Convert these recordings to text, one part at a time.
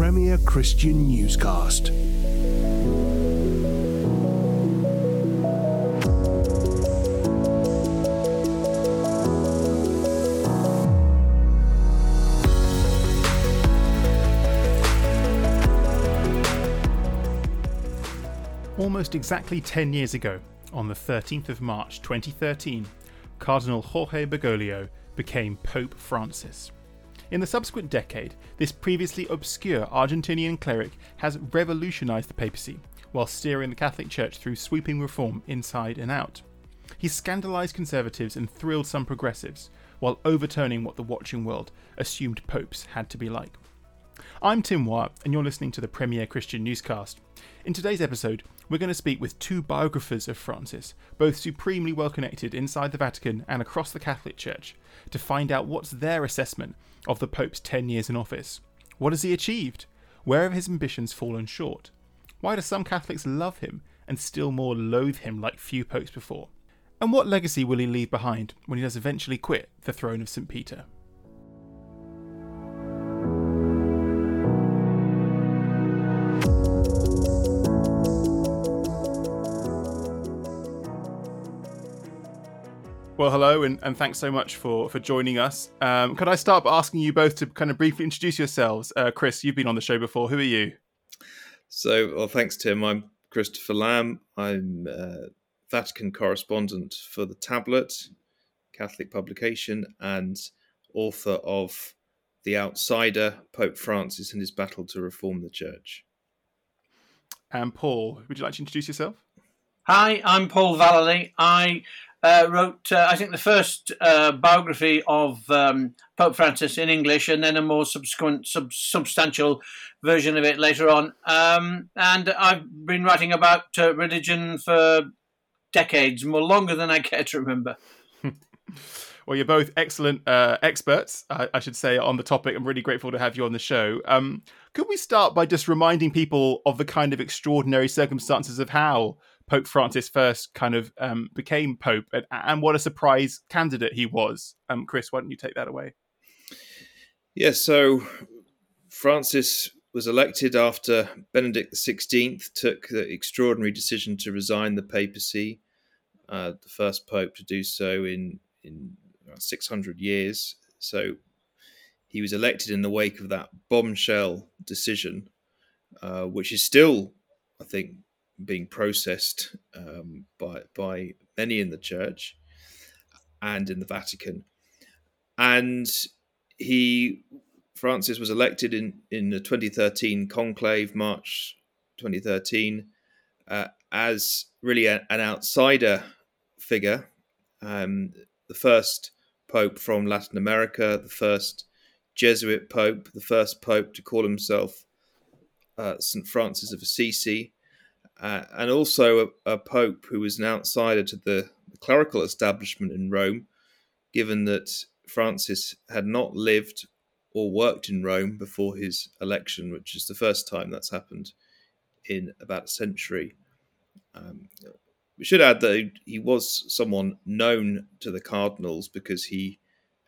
Premier Christian Newscast. Almost exactly 10 years ago, on the 13th of March 2013, Cardinal Jorge Bergoglio became Pope Francis. In the subsequent decade, this previously obscure Argentinian cleric has revolutionized the papacy while steering the Catholic Church through sweeping reform inside and out. He scandalized conservatives and thrilled some progressives, while overturning what the watching world assumed popes had to be like. I'm Tim Wyatt, and you're listening to the Premier Christian Newscast. In today's episode, we're going to speak with two biographers of Francis, both supremely well connected inside the Vatican and across the Catholic Church, to find out what's their assessment of the Pope's 10 years in office. What has he achieved? Where have his ambitions fallen short? Why do some Catholics love him and still more loathe him like few popes before? And what legacy will he leave behind when he does eventually quit the throne of St. Peter? Well, hello, and, and thanks so much for, for joining us. Um, could I start by asking you both to kind of briefly introduce yourselves? Uh, Chris, you've been on the show before. Who are you? So, well, thanks, Tim. I'm Christopher Lamb. I'm uh, Vatican correspondent for The Tablet, Catholic publication, and author of The Outsider Pope Francis and His Battle to Reform the Church. And Paul, would you like to introduce yourself? Hi, I'm Paul Vallely. I uh, wrote, uh, I think, the first uh, biography of um, Pope Francis in English, and then a more subsequent, sub- substantial version of it later on. Um, and I've been writing about uh, religion for decades, more longer than I care to remember. well, you're both excellent uh, experts, I should say, on the topic. I'm really grateful to have you on the show. Um, could we start by just reminding people of the kind of extraordinary circumstances of how Pope Francis first kind of um, became Pope, and, and, what a surprise candidate he was. Um, Chris, why don't you take that away? Yeah, so Francis was elected after Benedict XVI took the extraordinary decision to resign the papacy, uh, the first pope to do so in in 600 years. So he was elected in the wake of that bombshell decision, uh, which is still, I think, being processed um, by by many in the church and in the Vatican, and he Francis was elected in in the 2013 conclave, March 2013, uh, as really a, an outsider figure, um, the first pope from Latin America, the first Jesuit pope, the first pope to call himself uh, St. Francis of Assisi, uh, and also a, a, pope who was an outsider to the, clerical establishment in Rome, given that Francis had not lived or worked in Rome before his election, which is the first time that's happened in about a century. Um, we should add that he was someone known to the cardinals because he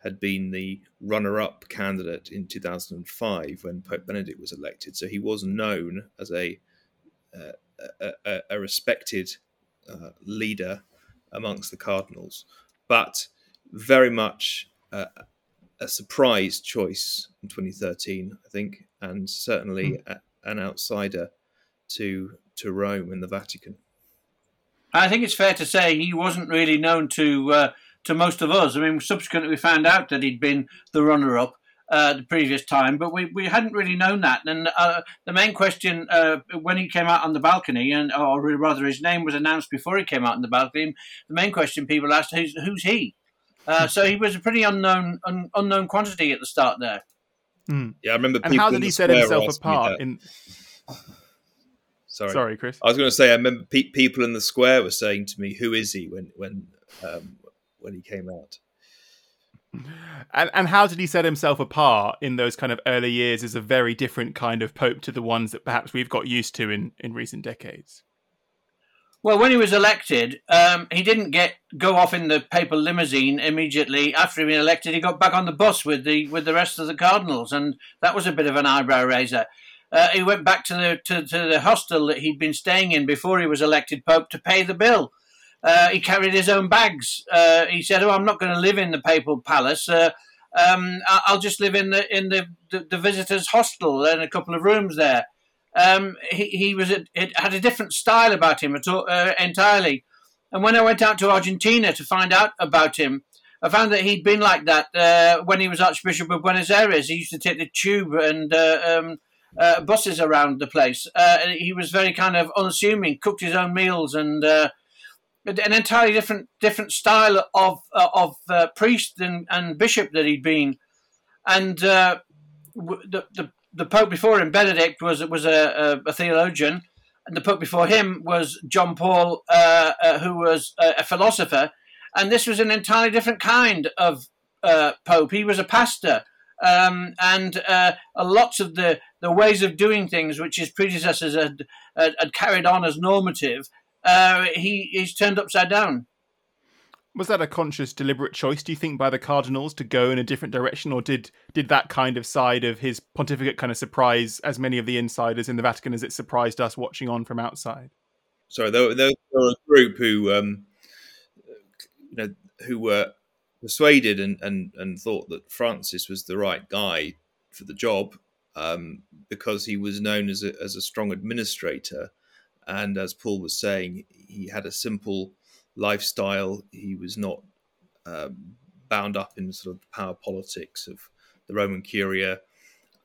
had been the runner up candidate in 2005 when Pope Benedict was elected. So he was known as a uh, a, a, respected uh, leader amongst the Cardinals, but very much uh, a surprise choice in 2013, I think, and certainly mm. a, an outsider to to Rome and the Vatican. I think it's fair to say he wasn't really known to uh, to most of us. I mean, subsequently we found out that he'd been the runner-up, uh, the previous time, but we, we hadn't really known that. And uh, the main question uh, when he came out on the balcony, and or rather his name was announced before he came out on the balcony, the main question people asked who's who's he? Uh, so he was a pretty unknown un, unknown quantity at the start there. Mm. Yeah, I remember. And how did he set himself apart? In sorry, sorry, Chris. I was going to say I remember pe- people in the square were saying to me, "Who is he?" when when um, when he came out. And and how did he set himself apart in those kind of early years as a very different kind of pope to the ones that perhaps we've got used to in, in recent decades? Well, when he was elected, um, he didn't get go off in the papal limousine immediately after he been elected. He got back on the bus with the with the rest of the cardinals, and that was a bit of an eyebrow raiser. uh, he went back to the to, to, the hostel that he'd been staying in before he was elected pope to pay the bill. Uh, he carried his own bags. Uh, he said, "Oh, I'm not going to live in the papal palace. Uh, um, I'll just live in the in the, the, the visitors' hostel and a couple of rooms there." Um, he, he was a, it had a different style about him all, uh, entirely. And when I went out to Argentina to find out about him, I found that he'd been like that uh, when he was Archbishop of Buenos Aires. He used to take the tube and uh, um, buses around the place. He was very kind of unassuming, cooked his own meals, and an entirely different different style of of priest and, and bishop that he'd been. And the, the the Pope before him, Benedict, was was a, a, a theologian, and the Pope before him was John Paul, uh, uh, who was a, a, philosopher, and this was an entirely different kind of uh, Pope. He was a pastor, um, and uh, lots of the, the ways of doing things which his predecessors had, had carried on as normative, uh, he, he's turned upside down. Was that a conscious, deliberate choice, do you think, by the cardinals to go in a different direction, or did did that kind of side of his pontificate kind of surprise as many of the insiders in the Vatican as it surprised us watching on from outside? Sorry, there, there, were a group who, um, you know, who were persuaded and, and, and thought that Francis was the right guy for the job um, because he was known as a, as a strong administrator. And as Paul was saying, he had a simple lifestyle. He was not um, bound up in sort of power politics of the Roman Curia,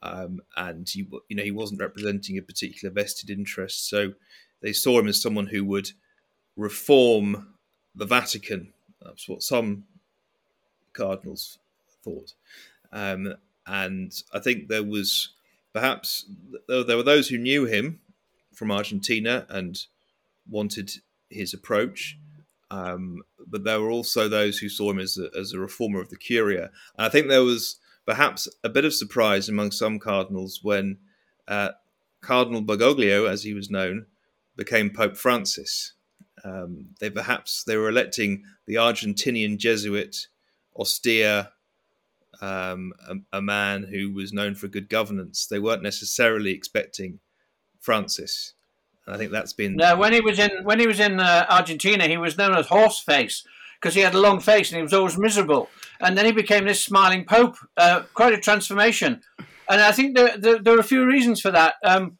um, and he, you know, he wasn't representing a particular vested interest. So they saw him as someone who would reform the Vatican. That's what some cardinals thought, um, and I think there was perhaps there were those who knew him from Argentina and wanted his approach. Um, but there were also those who saw him as a, as a reformer of the Curia. And I think there was perhaps a bit of surprise among some cardinals when uh, Cardinal Bergoglio, as he was known, became Pope Francis. Um, they perhaps they were electing the Argentinian Jesuit, austere, um, a, a, man who was known for good governance. They weren't necessarily expecting Francis. I think that's been. No, when he was in when he was in uh, Argentina, he was known as Horseface because he had a long face and he was always miserable. And then he became this smiling pope. Uh, quite a transformation. And I think there, there, there, are a few reasons for that. Um,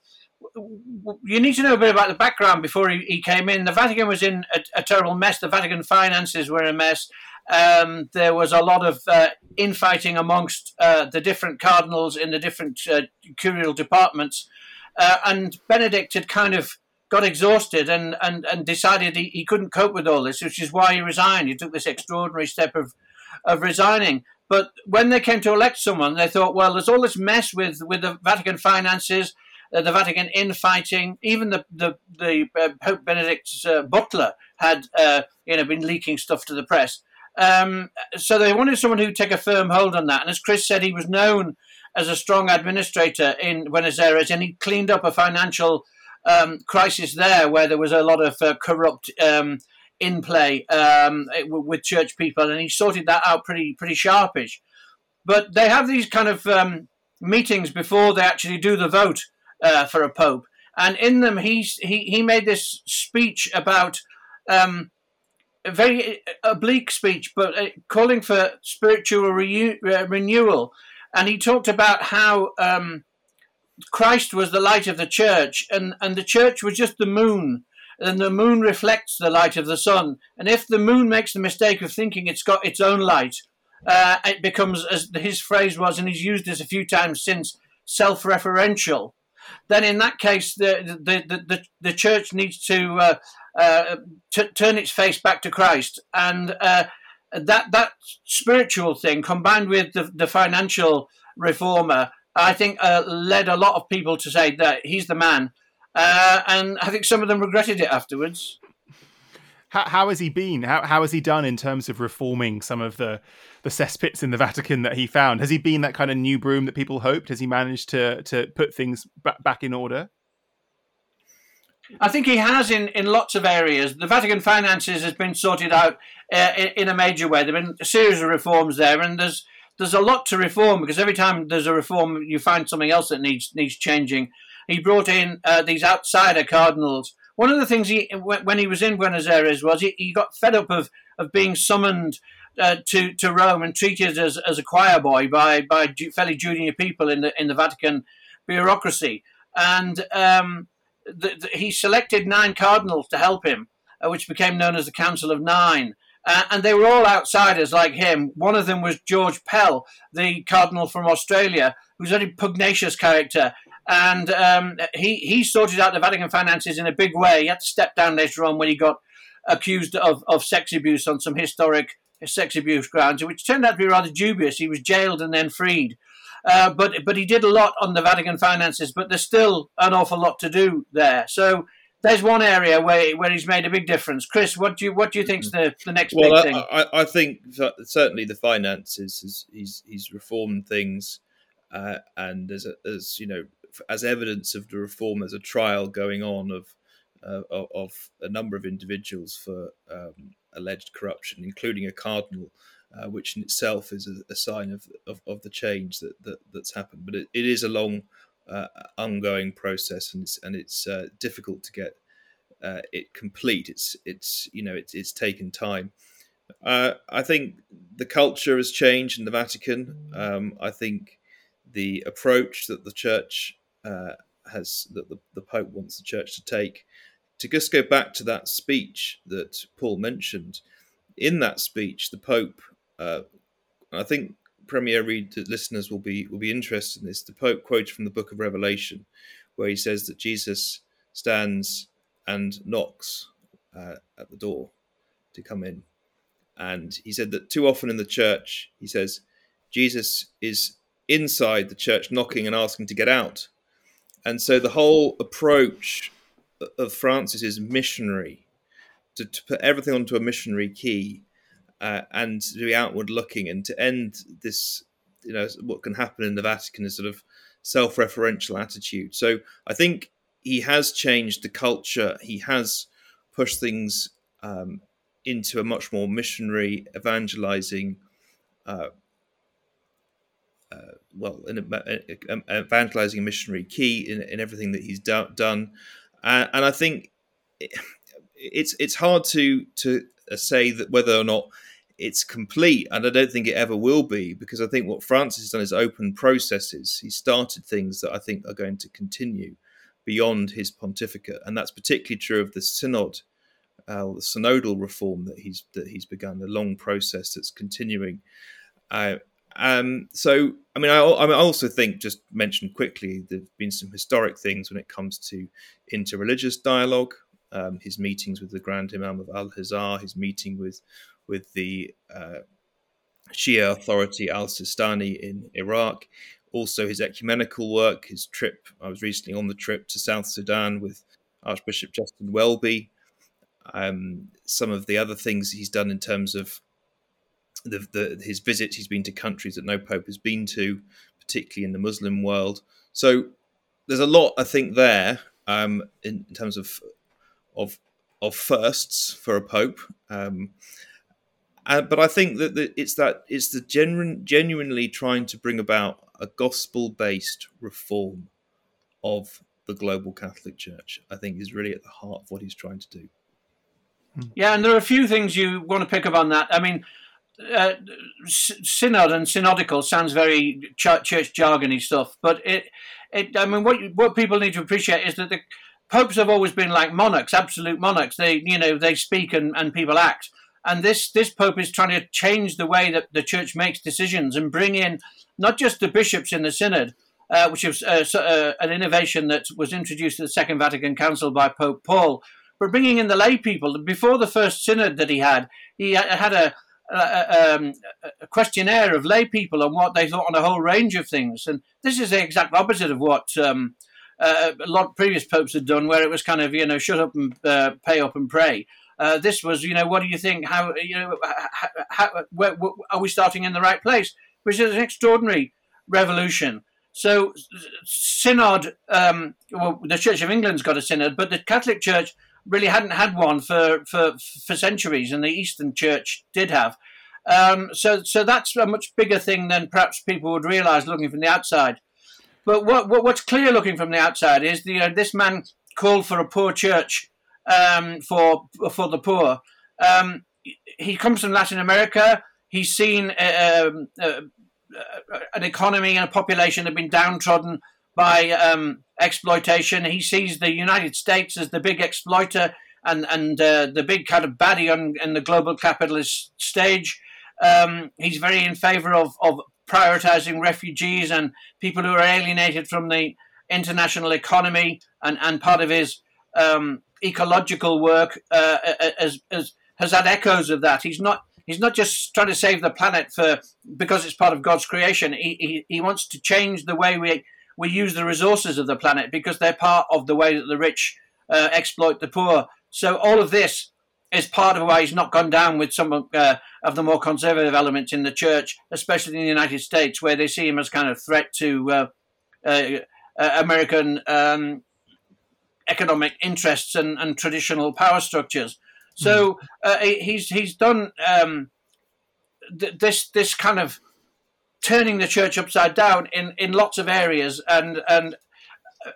you need to know a bit about the background before he, he came in. The Vatican was in a, a, terrible mess. The Vatican finances were a mess. Um, there was a lot of uh, infighting amongst uh, the different cardinals in the different uh, curial departments. Uh, and Benedict had kind of got exhausted and, and, and decided he, he couldn't cope with all this, which is why he resigned. He took this extraordinary step of, of resigning. But when they came to elect someone, they thought, well, there's all this mess with, with the Vatican finances, uh, the Vatican infighting. Even the the, the uh, Pope Benedict's uh, butler had uh, you know been leaking stuff to the press. Um, so they wanted someone who'd take a firm hold on that. And as Chris said, he was known as a strong administrator in Buenos Aires, and he cleaned up a financial um, crisis there where there was a lot of uh, corrupt um, in play um, with church people, and he sorted that out pretty pretty sharpish. But they have these kind of um, meetings before they actually do the vote uh, for a pope, and in them he he he made this speech about. Um, a very oblique speech, but uh, calling for spiritual uh, renewal and he talked about how um, Christ was the light of the church, and, and the church was just the moon, and the moon reflects the light of the sun. And if the moon makes the mistake of thinking it's got its own light, uh, it becomes, as his phrase was, and he's used this a few times since, self-referential. Then, in that case, the the the, the, the church needs to uh, uh, turn its face back to Christ, and uh, that that spiritual thing combined with the, the financial reformer, I think uh, led a lot of people to say that he's the man, uh, and I think some of them regretted it afterwards. How, how has he been? How, how has he done in terms of reforming some of the the cesspits in the Vatican that he found? Has he been that kind of new broom that people hoped? Has he managed to to put things back, back in order? I think he has in, in lots of areas. The Vatican finances has been sorted out uh, in, in, a major way. There have been a series of reforms there, and there's there's a lot to reform because every time there's a reform, you find something else that needs needs changing. he brought in uh, these outsider cardinals. One of the things he, when he was in Buenos Aires, was he, he got fed up of of being summoned uh, to to Rome and treated as, as a choir boy by by fairly junior people in the in the Vatican bureaucracy, and um, the, the, he selected nine cardinals to help him, uh, which became known as the Council of Nine. Uh, and they were all outsiders like him. One of them was George Pell, the cardinal from Australia, who's a very pugnacious character. And um, he, he sorted out the Vatican finances in a big way. He had to step down later on when he got accused of, of sex abuse on some historic sex abuse grounds, which turned out to be rather dubious. He was jailed and then freed. Uh, but but he did a lot on the Vatican finances, but there's still an awful lot to do there. So there's one area where where he's made a big difference. Chris, what do you what do you think's the, the next well, big I, thing? I, I think certainly the finances is he's he's reformed things, uh, and as as you know as evidence of the reform, there's a trial going on of uh, of a number of individuals for um, alleged corruption, including a cardinal uh, which in itself is a, a sign of, of, of, the change that, that that's happened. But it, it is a long, uh, ongoing process, and it's and it's uh, difficult to get uh, it complete. It's it's you know it's it's taken time. Uh, I think the culture has changed in the Vatican. Um, I think the approach that the church uh, has that the, the Pope wants the church to take. To just go back to that speech that Paul mentioned, in that speech, the Pope uh, I think Premier Read listeners will be will be interested in this. The Pope quotes from the Book of Revelation, where he says that Jesus stands and knocks uh, at the door to come in, and he said that too often in the church, he says Jesus is inside the church knocking and asking to get out, and so the whole approach of Francis is missionary to, to put everything onto a missionary key uh, and to be outward looking and to end this, you know, what can happen in the Vatican is sort of self referential attitude. So I think he has changed the culture. He has pushed things um, into a much more missionary, evangelizing. Uh, uh, well, in a, a, evangelizing missionary key in, in everything that he's do, done, and I think it, it's it's hard to to say that whether or not it's complete, and I don't think it ever will be because I think what Francis has done is open processes. He started things that I think are going to continue beyond his pontificate, and that's particularly true of the synod, uh, the synodal reform that he's that he's begun, the long process that's continuing. Uh, um, so, I mean, I, I, also think, just mention quickly, there've been some historic things when it comes to interreligious dialogue. Um, his meetings with the Grand Imam of Al Azhar, his meeting with with the uh, Shia authority Al Sistani in Iraq. Also, his ecumenical work, his trip. I was recently on the trip to South Sudan with Archbishop Justin Welby. Um, some of the other things he's done in terms of the, the, his visits, he's been to countries that no pope has been to, particularly in the Muslim world. So there's a lot, I think, there um, in, in, terms of of of firsts for a pope. Um, uh, but I think that the, it's that it's the genuine, genuinely trying to bring about a gospel-based reform of the global Catholic Church. I think is really at the heart of what he's trying to do. Hmm. Yeah, and there are a few things you want to pick up on that. I mean, uh, synod and synodical sounds very church, church jargony stuff, but it, it. I mean, what what people need to appreciate is that the popes have always been like monarchs, absolute monarchs. They, you know, they speak and, and people act. And this this pope is trying to change the way that the church makes decisions and bring in not just the bishops in the synod, uh, which is uh, uh, an innovation that was introduced at the Second Vatican Council by Pope Paul, but bringing in the lay people. Before the first synod that he had, he had a, a, um, a questionnaire of lay people on what they thought on a whole range of things. And this is the exact opposite of what um, uh, a lot of previous popes had done, where it was kind of, you know, shut up and uh, pay up and pray. Uh, this was, you know, what do you think? How, you know, how, how, where, where, are we starting in the right place? Which is an extraordinary revolution. So, synod, um, well, the Church of England's got a synod, but the Catholic Church really hadn't had one for, for, for centuries, and the Eastern Church did have. Um, so, so that's a much bigger thing than perhaps people would realise looking from the outside. but what, what, what's clear looking from the outside is the this man called for a poor church um, for for the poor. Um, he comes from Latin America. He's seen uh, um, uh, uh, an economy and a population have been downtrodden by um, exploitation. He sees the United States as the big exploiter and and uh, the big kind of baddie on in the global capitalist stage. Um, he's very in favour of, of prioritizing refugees and people who are alienated from the international economy, and, and part of his um, ecological work uh, has, has, has had echoes of that. He's not he's not just trying to save the planet for because it's part of God's creation. He, he, he wants to change the way we we use the resources of the planet because they're part of the way that the rich uh, exploit the poor. So all of this is part of why he's not gone down with some uh, of the more conservative elements in the church, especially in the United States, where they see him as kind of threat to uh, uh, uh American um, economic interests and, and, traditional power structures. So mm. he's he's done um, th- this this kind of turning the church upside down in, in lots of areas, and and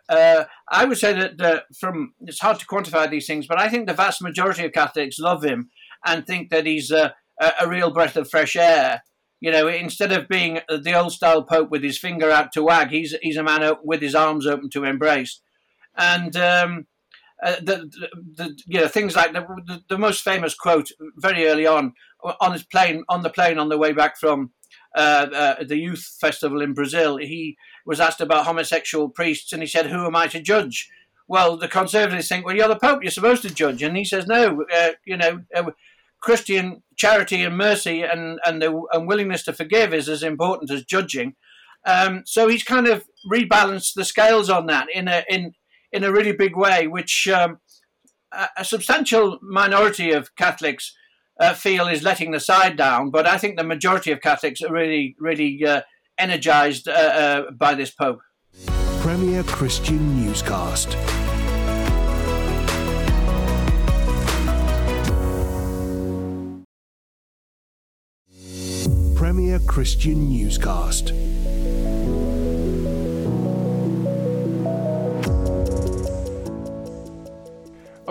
uh, I would say that from it's hard to quantify these things, but I think the vast majority of Catholics love him and think that he's a, a real breath of fresh air. You know, instead of being the old style pope with his finger out to wag, he's he's a man with his arms open to embrace, and um, uh, the, the, you know things like the, the, the most famous quote very early on on his plane on the plane on the way back from uh, uh, the youth festival in Brazil, he was asked about homosexual priests, and he said, "Who am I to judge?" Well, the conservatives think, "Well, you're the Pope; you're supposed to judge," and he says, "No, uh, you know." Uh, Christian charity and mercy and, and the and willingness to forgive is as important as judging. Um, so he's kind of rebalanced the scales on that in a in in a really big way, which um, a, substantial minority of Catholics uh, feel is letting the side down. But I think the majority of Catholics are really, really uh, energized uh, uh by this Pope. Premier Christian Newscast. Premier Christian Newscast.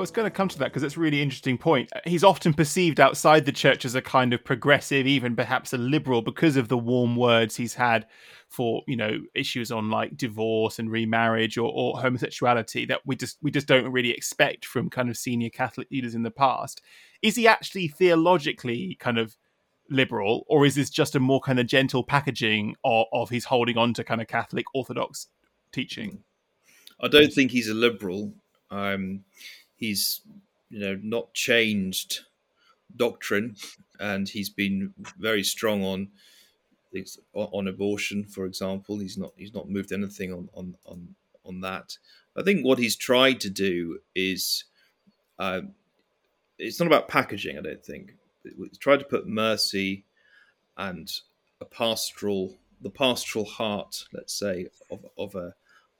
I was going to come to that because it's a really interesting point. He's often perceived outside the church as a kind of progressive, even perhaps a liberal, because of the warm words he's had for you know issues on like divorce and remarriage or, or homosexuality that we just we just don't really expect from kind of senior Catholic leaders in the past. Is he actually theologically kind of liberal, or is this just a more kind of gentle packaging of, of his holding on to kind of Catholic Orthodox teaching? I don't think he's a liberal. Um, he's you know not changed doctrine, and he's been very strong on on abortion, for example. He's not he's not moved anything on on on on that. I think what he's tried to do is uh, it's not about packaging. I don't think he's tried to put mercy and a pastoral the pastoral heart, let's say, of of a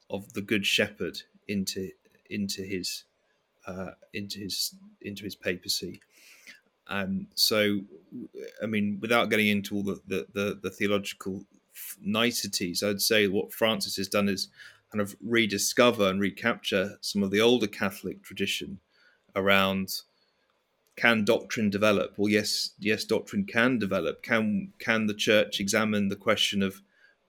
of the good shepherd into into his uh, into his into his papacy. And so, I mean, without getting into all the, the, the, the theological niceties, I'd say what Francis has done is kind of rediscover and recapture some of the older Catholic tradition around can doctrine develop? Well, yes, yes, doctrine can develop. Can can the church examine the question of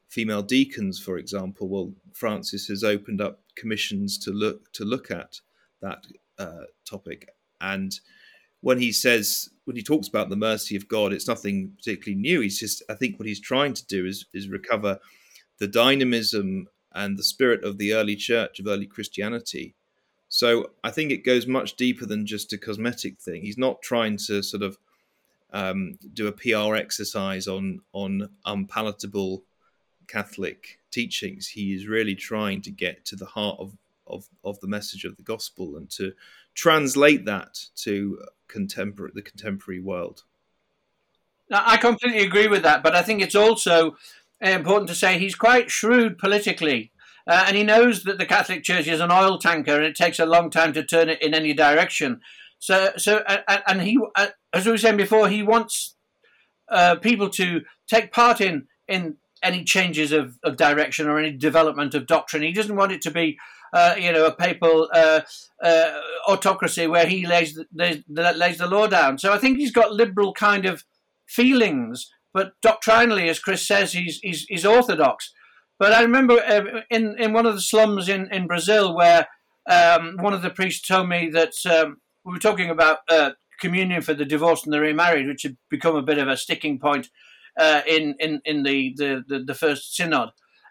female deacons, for example? Well, Francis has opened up commissions to look to look at that uh, topic. And when he says, when he talks about the mercy of God, it's nothing particularly new. He's just, I think, what he's trying to do is is recover the dynamism and the spirit of the early church of early Christianity. So I think it goes much deeper than just a cosmetic thing. He's not trying to sort of um, do a PR exercise on on unpalatable Catholic teachings. He is really trying to get to the heart of of of the message of the gospel and to translate that to contemporary the contemporary world. Now, I completely agree with that, but I think it's also important to say he's quite shrewd politically. Uh, and he knows that the Catholic Church is an oil tanker, and it takes a long time to turn it in any direction. So, so, uh, and he, uh, as we were saying before, he wants uh, people to take part in in any changes of, of direction or any development of doctrine. He doesn't want it to be, uh, you know, a papal uh, uh, autocracy where he lays the, lays, the law down. So I think he's got liberal kind of feelings, but doctrinally, as Chris says, he's he's, he's orthodox. But I remember uh, in in one of the slums in in Brazil where um, one of the priests told me that um, we were talking about uh, communion for the divorced and the remarried, which had become a bit of a sticking point uh, in in in the the, the, the first synod.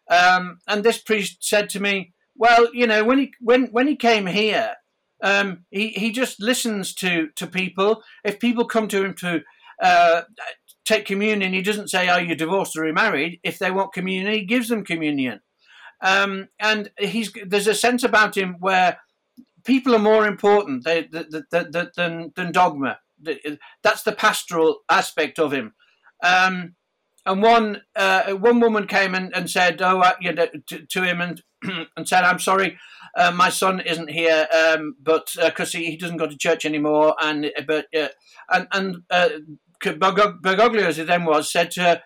Um, and this priest said to me, "Well, you know, when he when when he came here, um, he he just listens to to people. If people come to him to uh, take communion, he doesn't say, "Are you divorced or remarried?" If they want communion, he gives them communion. Um, and he's there's a sense about him where people are more important they, than than dogma. That's the pastoral aspect of him. Um, and one uh, one woman came and, and said, "Oh, uh, you know, to, to, him and and said, I'm sorry, uh, my son isn't here, um, but because uh, he, he doesn't go to church anymore, and but uh, and and uh, Bergoglio, as he then was, said to her,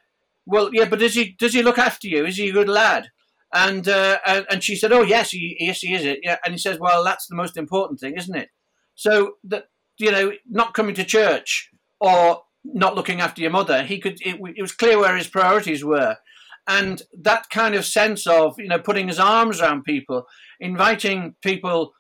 "Well, yeah, but does he does he look after you? Is he a good lad?" And uh, and she said, "Oh yes, he, yes he is it." Yeah, and he says, "Well, that's the most important thing, isn't it?" So that you know, not coming to church or not looking after your mother, he could. It, it was clear where his priorities were, and that kind of sense of you know putting his arms around people, inviting people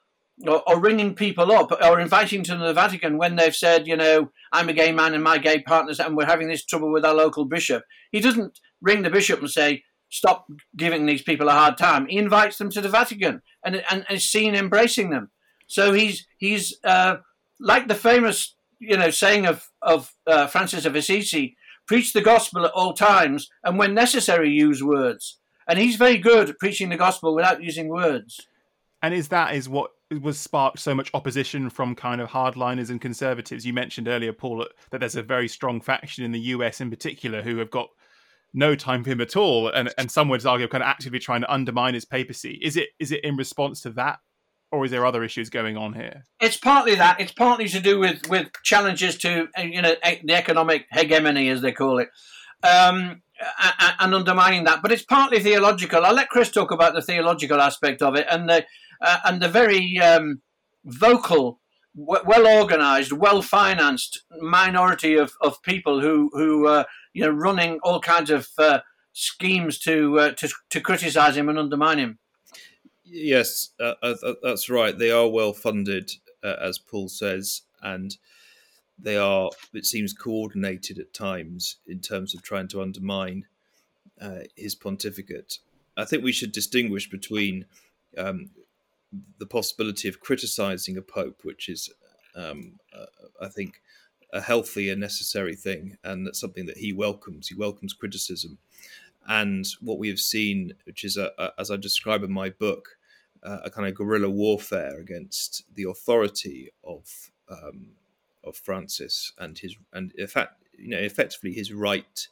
or, or, ringing people up or inviting to the Vatican when they've said, you know, I'm a gay man and my gay partners and we're having this trouble with our local bishop. He doesn't ring the bishop and say, stop giving these people a hard time. He invites them to the Vatican and, and, is seen embracing them. So he's he's uh, like the famous you know saying of of uh, Francis of Assisi: preach the gospel at all times, and when necessary, use words. And he's very good at preaching the gospel without using words. And is that is what was sparked so much opposition from kind of hardliners and conservatives? You mentioned earlier, Paul, that there's a very strong faction in the US in particular who have got no time for him at all, and and some would argue kind of actively trying to undermine his papacy. Is it is it in response to that, or is there other issues going on here? It's partly that. It's partly to do with with challenges to you know the economic hegemony, as they call it. Um, and undermining that, but it's partly theological. I'll let Chris talk about the theological aspect of it and the uh, and the very um, vocal well organized, well financed minority of, of people who who uh, you know running all kinds of uh, schemes to, uh, to to criticize him and undermine him. Yes, uh, uh, uh, that's right. They are well funded, as Paul says, and they are. It seems coordinated at times in terms of trying to undermine his pontificate. I think we should distinguish between um, the possibility of criticizing a pope, which is, um, uh, I think, a healthy and necessary thing, and that's something that he welcomes. He welcomes criticism, and what we have seen, which is, a, a, as I describe in my book, uh, a kind of guerrilla warfare against the authority of um, of Francis and his, and in fact, you know, effectively his right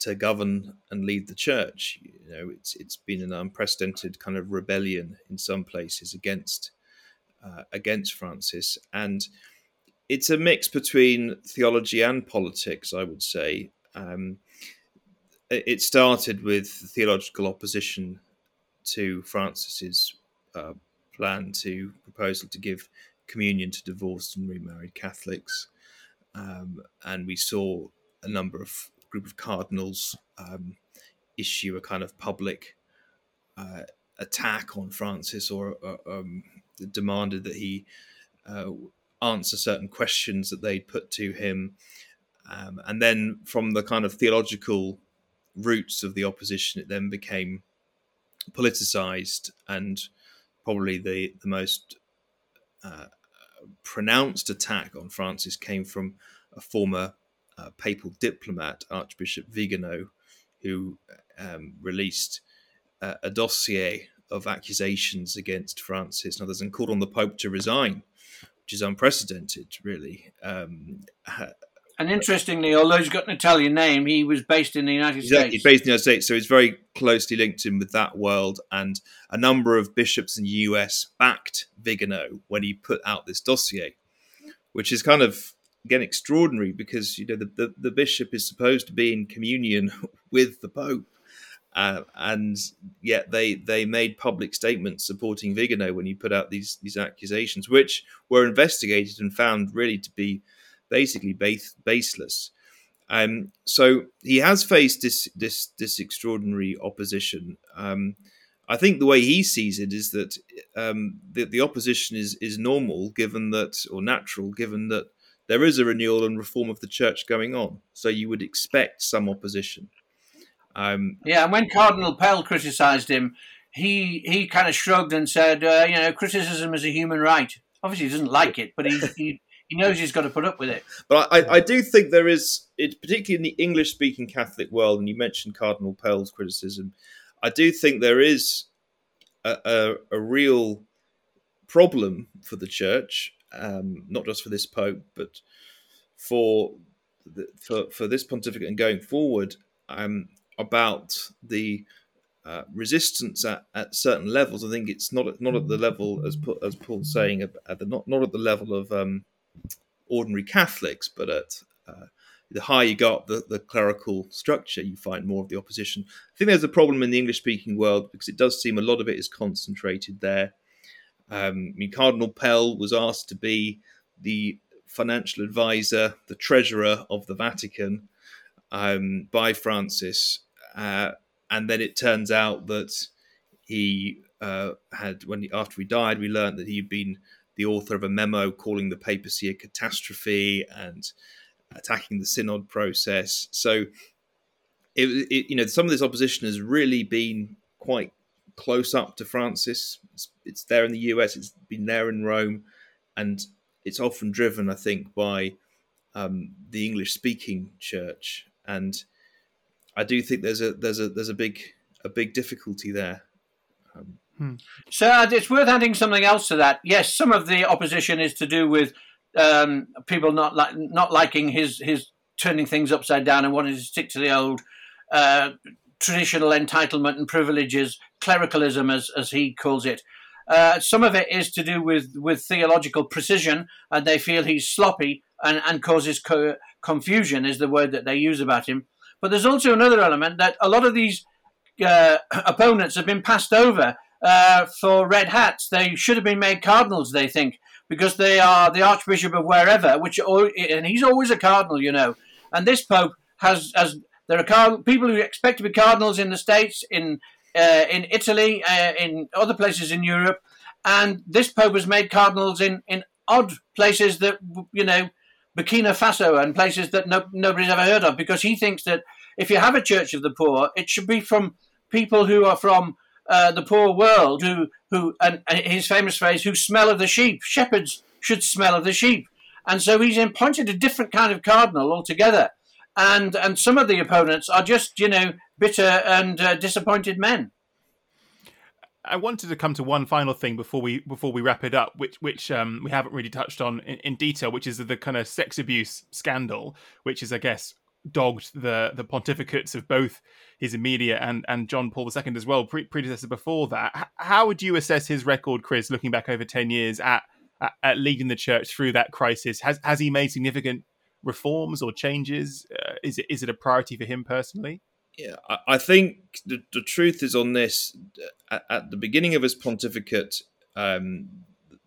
to govern and lead the church. You know, it's it's been an unprecedented kind of rebellion in some places against uh, against Francis, and it's a mix between theology and politics. I would say um, it started with theological opposition to Francis's uh, plan to proposal to give communion to divorced and remarried Catholics, um, and we saw a number of group of cardinals um, issue a kind of public uh, attack on Francis or uh, um, demanded that he uh, answer certain questions that they'd put to him. Um, and then from the kind of theological roots of the opposition, it then became politicized and probably the, the most uh, pronounced attack on Francis came from a former uh, papal diplomat, Archbishop Vigano, who um, released uh, a dossier of accusations against Francis and others and called on the Pope to resign, which is unprecedented, really. Um, and interestingly, although he's got an Italian name, he was based in the United exactly, States. He's based in the United States, so he's very closely linked in with that world. And a number of bishops in the US backed Vigano when he put out this dossier, which is kind of again extraordinary because you know the, the, the, bishop is supposed to be in communion with the pope Uh, and yet they they made public statements supporting Vigano when he put out these these accusations, which were investigated and found really to be basically base, baseless. Um, so he has faced this this this extraordinary opposition. Um, I think the way he sees it is that um, the, the opposition is is normal, given that or natural, given that there is a renewal and reform of the church going on. So you would expect some opposition. Um, yeah, and when Cardinal Pell criticised him, he he kind of shrugged and said, uh, you know, criticism is a human right. Obviously, he doesn't like it, but he he, he knows he's got to put up with it. But I, I do think there is, it, particularly in the English-speaking Catholic world, and you mentioned Cardinal Pell's criticism, I do think there is a, a, a real problem for the church, um, not just for this pope, but for the, for for this pontificate and going forward. Um, about the uh, resistance at, at certain levels. I think it's not not at the level as as Paul's saying at the not not at the level of um, ordinary Catholics, but at uh, the higher you go up the, the clerical structure, you find more of the opposition. I think there's a problem in the English speaking world because it does seem a lot of it is concentrated there. Um, I mean, Cardinal Pell was asked to be the financial advisor, the treasurer of the Vatican um, by Francis, uh, and then it turns out that he uh, had when he, after he died, we learned that he'd been the author of a memo calling the papacy a catastrophe and attacking the synod process. So, it, it, you know, some of this opposition has really been quite close up to Francis. It's, it's, there in the US, it's been there in Rome, and it's often driven, I think, by um, the English-speaking church and I do think there's a there's a there's a big a big difficulty there. Um, hmm. So it's worth adding something else to that. Yes, some of the opposition is to do with um, people not li- not liking his his turning things upside down and wanting to stick to the old uh, traditional entitlement and privileges, clericalism as as he calls it. Uh, some of it is to do with with theological precision, and they feel he's sloppy and, and causes co- confusion is the word that they use about him. But there's also another element that a lot of these uh, opponents have been passed over uh, for red hats. They should have been made cardinals, they think, because they are the Archbishop of wherever, which and he's always a cardinal, you know. And this Pope has, as there are card- people who expect to be cardinals in the States, in uh, in Italy, uh, in other places in Europe, and this Pope has made cardinals in in odd places that you know Burkina Faso and places that no, nobody's ever heard of because he thinks that if you have a church of the poor, it should be from people who are from uh, the poor world, who who and, his famous phrase, "who smell of the sheep." Shepherds should smell of the sheep, and so he's appointed a different kind of cardinal altogether. And and some of the opponents are just you know bitter and uh, disappointed men. I wanted to come to one final thing before we before we wrap it up, which which um, we haven't really touched on in, in, detail, which is the kind of sex abuse scandal, which is, I guess, dogged the the pontificates of both his immediate and and John Paul II as well, pre- predecessor before that. H- how would you assess his record, Chris, looking back over ten years at, at, at leading the church through that crisis? Has has he made significant reforms or changes? Uh, is it is it a priority for him personally? Yeah, I, think the, the truth is on this. At, at the beginning of his pontificate, um,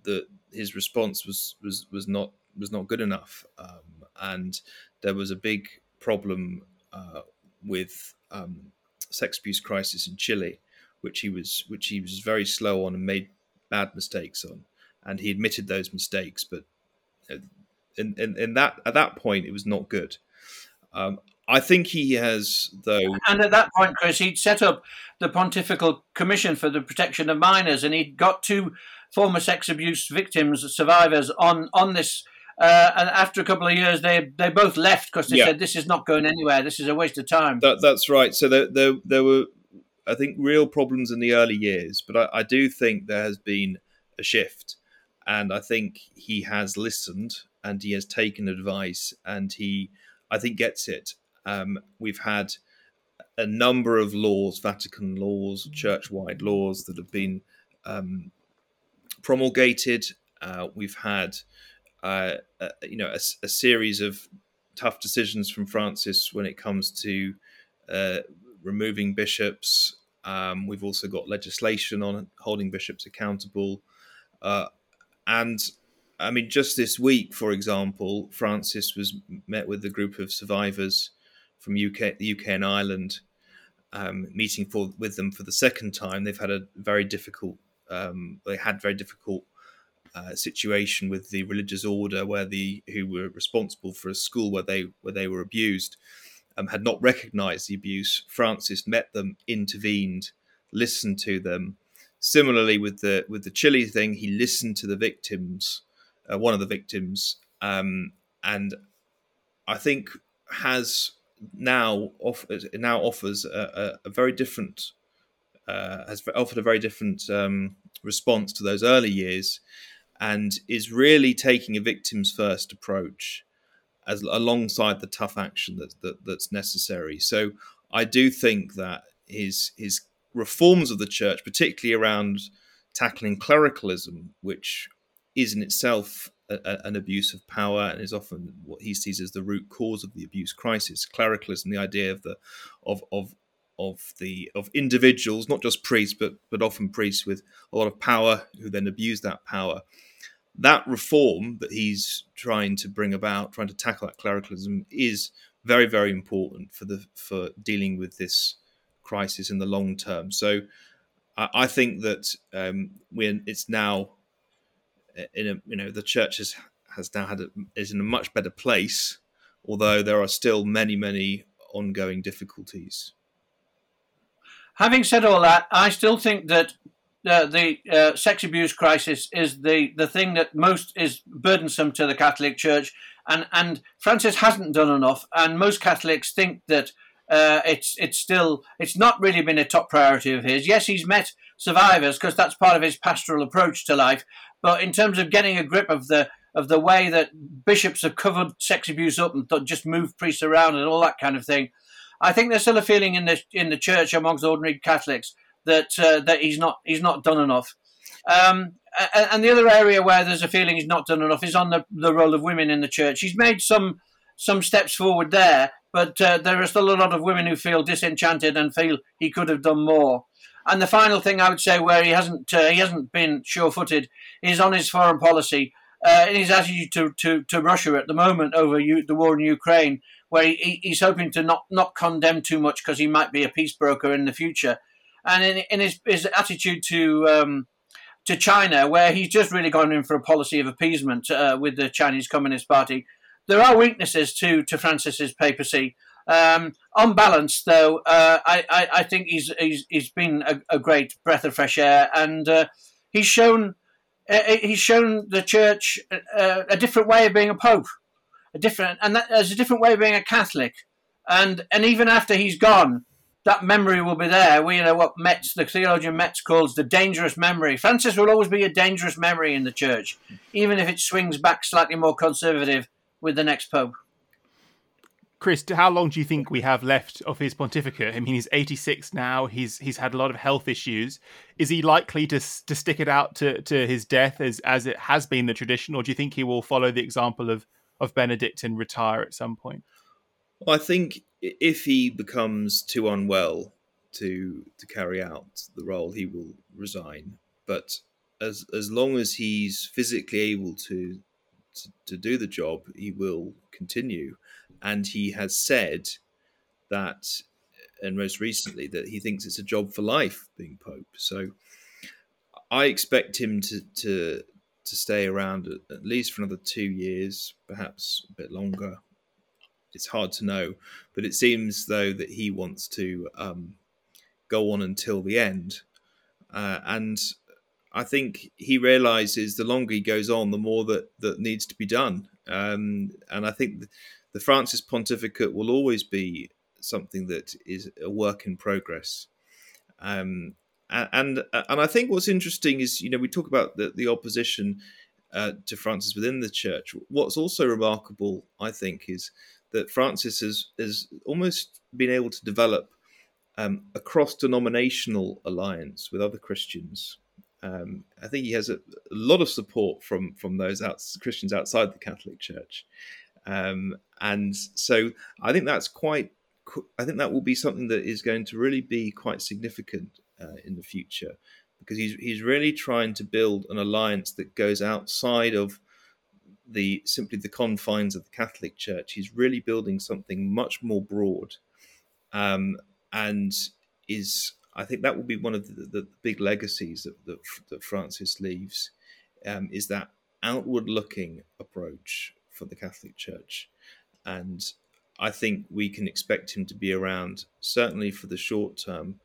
the his response was was was not was not good enough, um, and there was a big problem uh, with um, sex abuse crisis in Chile, which he was which he was very slow on and made bad mistakes on, and he admitted those mistakes, but uh, in, in, in that at that point it was not good. Um, I think he has, though. And at that point, Chris, he'd set up the Pontifical Commission for the Protection of Minors, and he'd got two former sex abuse victims, survivors, on on this. Uh, and after a couple of years, they they both left because they yeah. said this is not going anywhere. This is a waste of time. That, that's right. So there, there there were, I think, real problems in the early years, but I, I do think there has been a shift, and I think he has listened and he has taken advice, and he, I think, gets it um, we've had a number of laws, Vatican laws, church-wide laws that have been um, promulgated. Uh, we've had, uh, a, you know, a, a, series of tough decisions from Francis when it comes to uh, removing bishops. Um, we've also got legislation on holding bishops accountable. Uh, and I mean, just this week, for example, Francis was met with a group of survivors from UK, the UK and Ireland, um, meeting for with them for the second time. They've had a very difficult, um, they had very difficult uh, situation with the religious order where the who were responsible for a school where they where they were abused um, had not recognised the abuse. Francis met them, intervened, listened to them. Similarly, with the with the Chile thing, he listened to the victims uh, one of the victims, um, and I think has now off, now offers a, a, a very different uh, has offered a very different um, response to those early years, and is really taking a victims first approach as alongside the tough action that, that that's necessary. So I do think that his his reforms of the church, particularly around tackling clericalism, which is in itself a, an abuse of power and is often what he sees as the root cause of the abuse crisis. Clericalism, the idea of the of of of the of individuals, not just priests, but but often priests with a lot of power who then abuse that power. That reform that he's trying to bring about, trying to tackle that clericalism, is very very important for the for dealing with this crisis in the long term. So I, I think that um, when it's now in a you know the church has has now had a, is in a much better place, although there are still many many ongoing difficulties. Having said all that, I still think that the uh, sex abuse crisis is the, the thing that most is burdensome to the Catholic Church, and and Francis hasn't done enough, and most Catholics think that uh, it's it's still it's not really been a top priority of his. Yes, he's met survivors because that's part of his pastoral approach to life, but in terms of getting a grip of the of the way that bishops have covered sex abuse up and just moved priests around and all that kind of thing, I think there's still a feeling in the in the church amongst ordinary Catholics that uh, that he's not he's not done enough. Um, and the other area where there's a feeling he's not done enough is on the, the role of women in the church. He's made some some steps forward there, but uh, there are still a lot of women who feel disenchanted and feel he could have done more. And the final thing I would say, where he hasn't uh, he hasn't been sure-footed, is on his foreign policy, uh, in his attitude to, to, to Russia at the moment over U- the war in Ukraine, where he, he's hoping to not not condemn too much because he might be a peace broker in the future, and in, in his, his attitude to um, to China, where he's just really gone in for a policy of appeasement uh, with the Chinese Communist Party. There are weaknesses to to Francis's papacy. Um, on balance, though, uh, I, I, I, think he's, he's, he's been a, a, great breath of fresh air, and uh, he's shown uh, uh he's shown the church uh, a different way of being a pope, a different and that, there's a different way of being a Catholic, and and even after he's gone, that memory will be there. We you know what Metz, the theologian Metz, calls the dangerous memory. Francis will always be a dangerous memory in the church, even if it swings back slightly more conservative with the next pope. Chris, how long do you think we have left of his pontificate? I mean, he's 86 now. He's he's had a lot of health issues. Is he likely to to stick it out to, to his death as as it has been the tradition, or do you think he will follow the example of of Benedict and retire at some point? Well, I think if he becomes too unwell to to carry out the role, he will resign. But as as long as he's physically able to to, to do the job, he will continue and he has said that, and most recently, that he thinks it's a job for life being pope. So I expect him to to to stay around at, at least for another two years, perhaps a bit longer. It's hard to know, but it seems though that he wants to um, go on until the end, uh, and I think he realizes the longer he goes on, the more that that needs to be done. Um, and I think the Francis pontificate will always be something that is a work in progress. Um, and and I think what's interesting is you know we talk about the, the opposition uh, to Francis within the church. What's also remarkable, I think, is that Francis has has almost been able to develop um, a cross denominational alliance with other Christians. Um, I think he has a, a, lot of support from from those Christians outside the Catholic Church, um, and so I think that's quite I think that will be something that is going to really be quite significant uh, in the future because he's he's really trying to build an alliance that goes outside of the simply the confines of the Catholic Church. He's really building something much more broad, um, and is I think that will be one of the, the big legacies that, that, that Francis leaves, um, is that outward-looking approach for the Catholic Church, and I think we can expect him to be around certainly for the short term,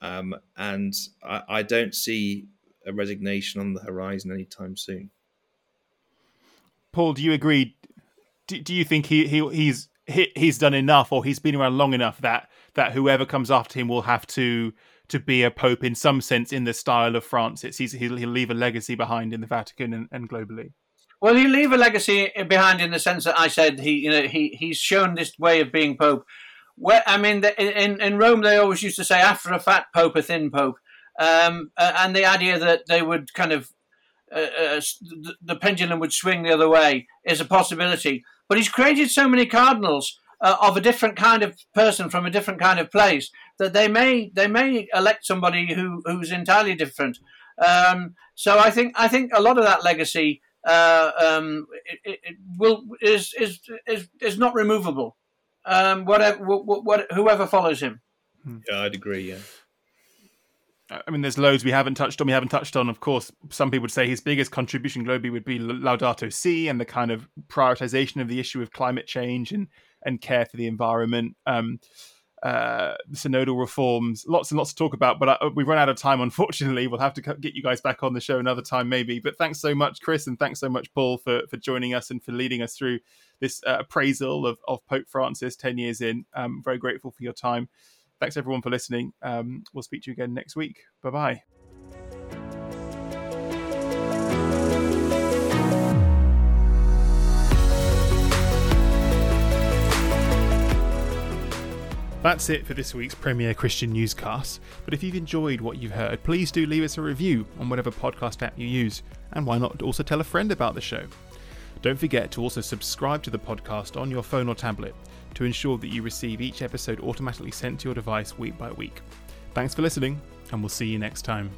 um, and I, I don't see a resignation on the horizon anytime soon. Paul, do you agree? Do, do you think he, he he's he, he's done enough, or he's been around long enough that that whoever comes after him will have to to be a pope in some sense in the style of Francis? He's, he'll, he'll leave a legacy behind in the Vatican and, and globally. Well, he'll leave a legacy behind in the sense that I said he you know he he's shown this way of being pope. Where I mean, in in Rome they always used to say after a fat pope, a thin pope, um, and the idea that they would kind of uh, uh the pendulum would swing the other way is a possibility. But he's created so many cardinals uh, of a different kind of person from a different kind of place that they may they may elect somebody who who's entirely different. Um, so I think I think a lot of that legacy uh, um, it, it will is is is is not removable. Um, whatever what, what, whoever follows him. Yeah, I'd agree. Yeah. I mean, there's loads we haven't touched on. We haven't touched on, of course, some people would say his biggest contribution globally would be Laudato Si and the kind of prioritization of the issue of climate change and, and care for the environment. Um, uh, synodal reforms, lots and lots to talk about, but uh, we've run out of time, unfortunately. We'll have to get you guys back on the show another time, maybe. But thanks so much, Chris, and thanks so much, Paul, for, for joining us and for leading us through this uh, appraisal of, of Pope Francis 10 years in. I'm very grateful for your time. Thanks everyone for listening. Um, we'll speak to you again next week. Bye bye. That's it for this week's Premier Christian Newscast. But if you've enjoyed what you've heard, please do leave us a review on whatever podcast app you use. And why not also tell a friend about the show? Don't forget to also subscribe to the podcast on your phone or tablet to ensure that you receive each episode automatically sent to your device week by week. Thanks for listening, and we'll see you next time.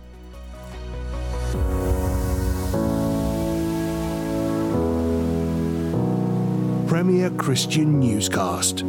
Premier Christian Newscast.